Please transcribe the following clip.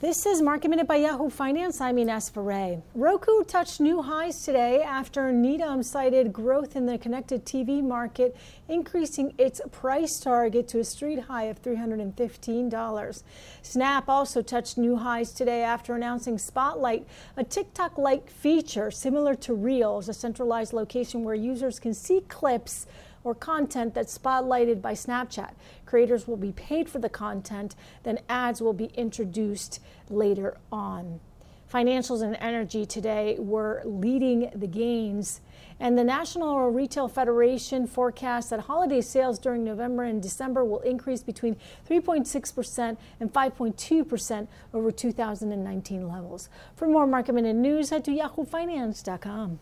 This is Market Minute by Yahoo Finance. I'm Ines Ferre. Roku touched new highs today after Needham cited growth in the connected TV market, increasing its price target to a street high of $315. Snap also touched new highs today after announcing Spotlight, a TikTok like feature similar to Reels, a centralized location where users can see clips or content that's spotlighted by Snapchat. Creators will be paid for the content, then ads will be introduced later on. Financials and energy today were leading the gains. And the National Retail Federation forecasts that holiday sales during November and December will increase between 3.6% and 5.2% over 2019 levels. For more market minute news, head to yahoofinance.com.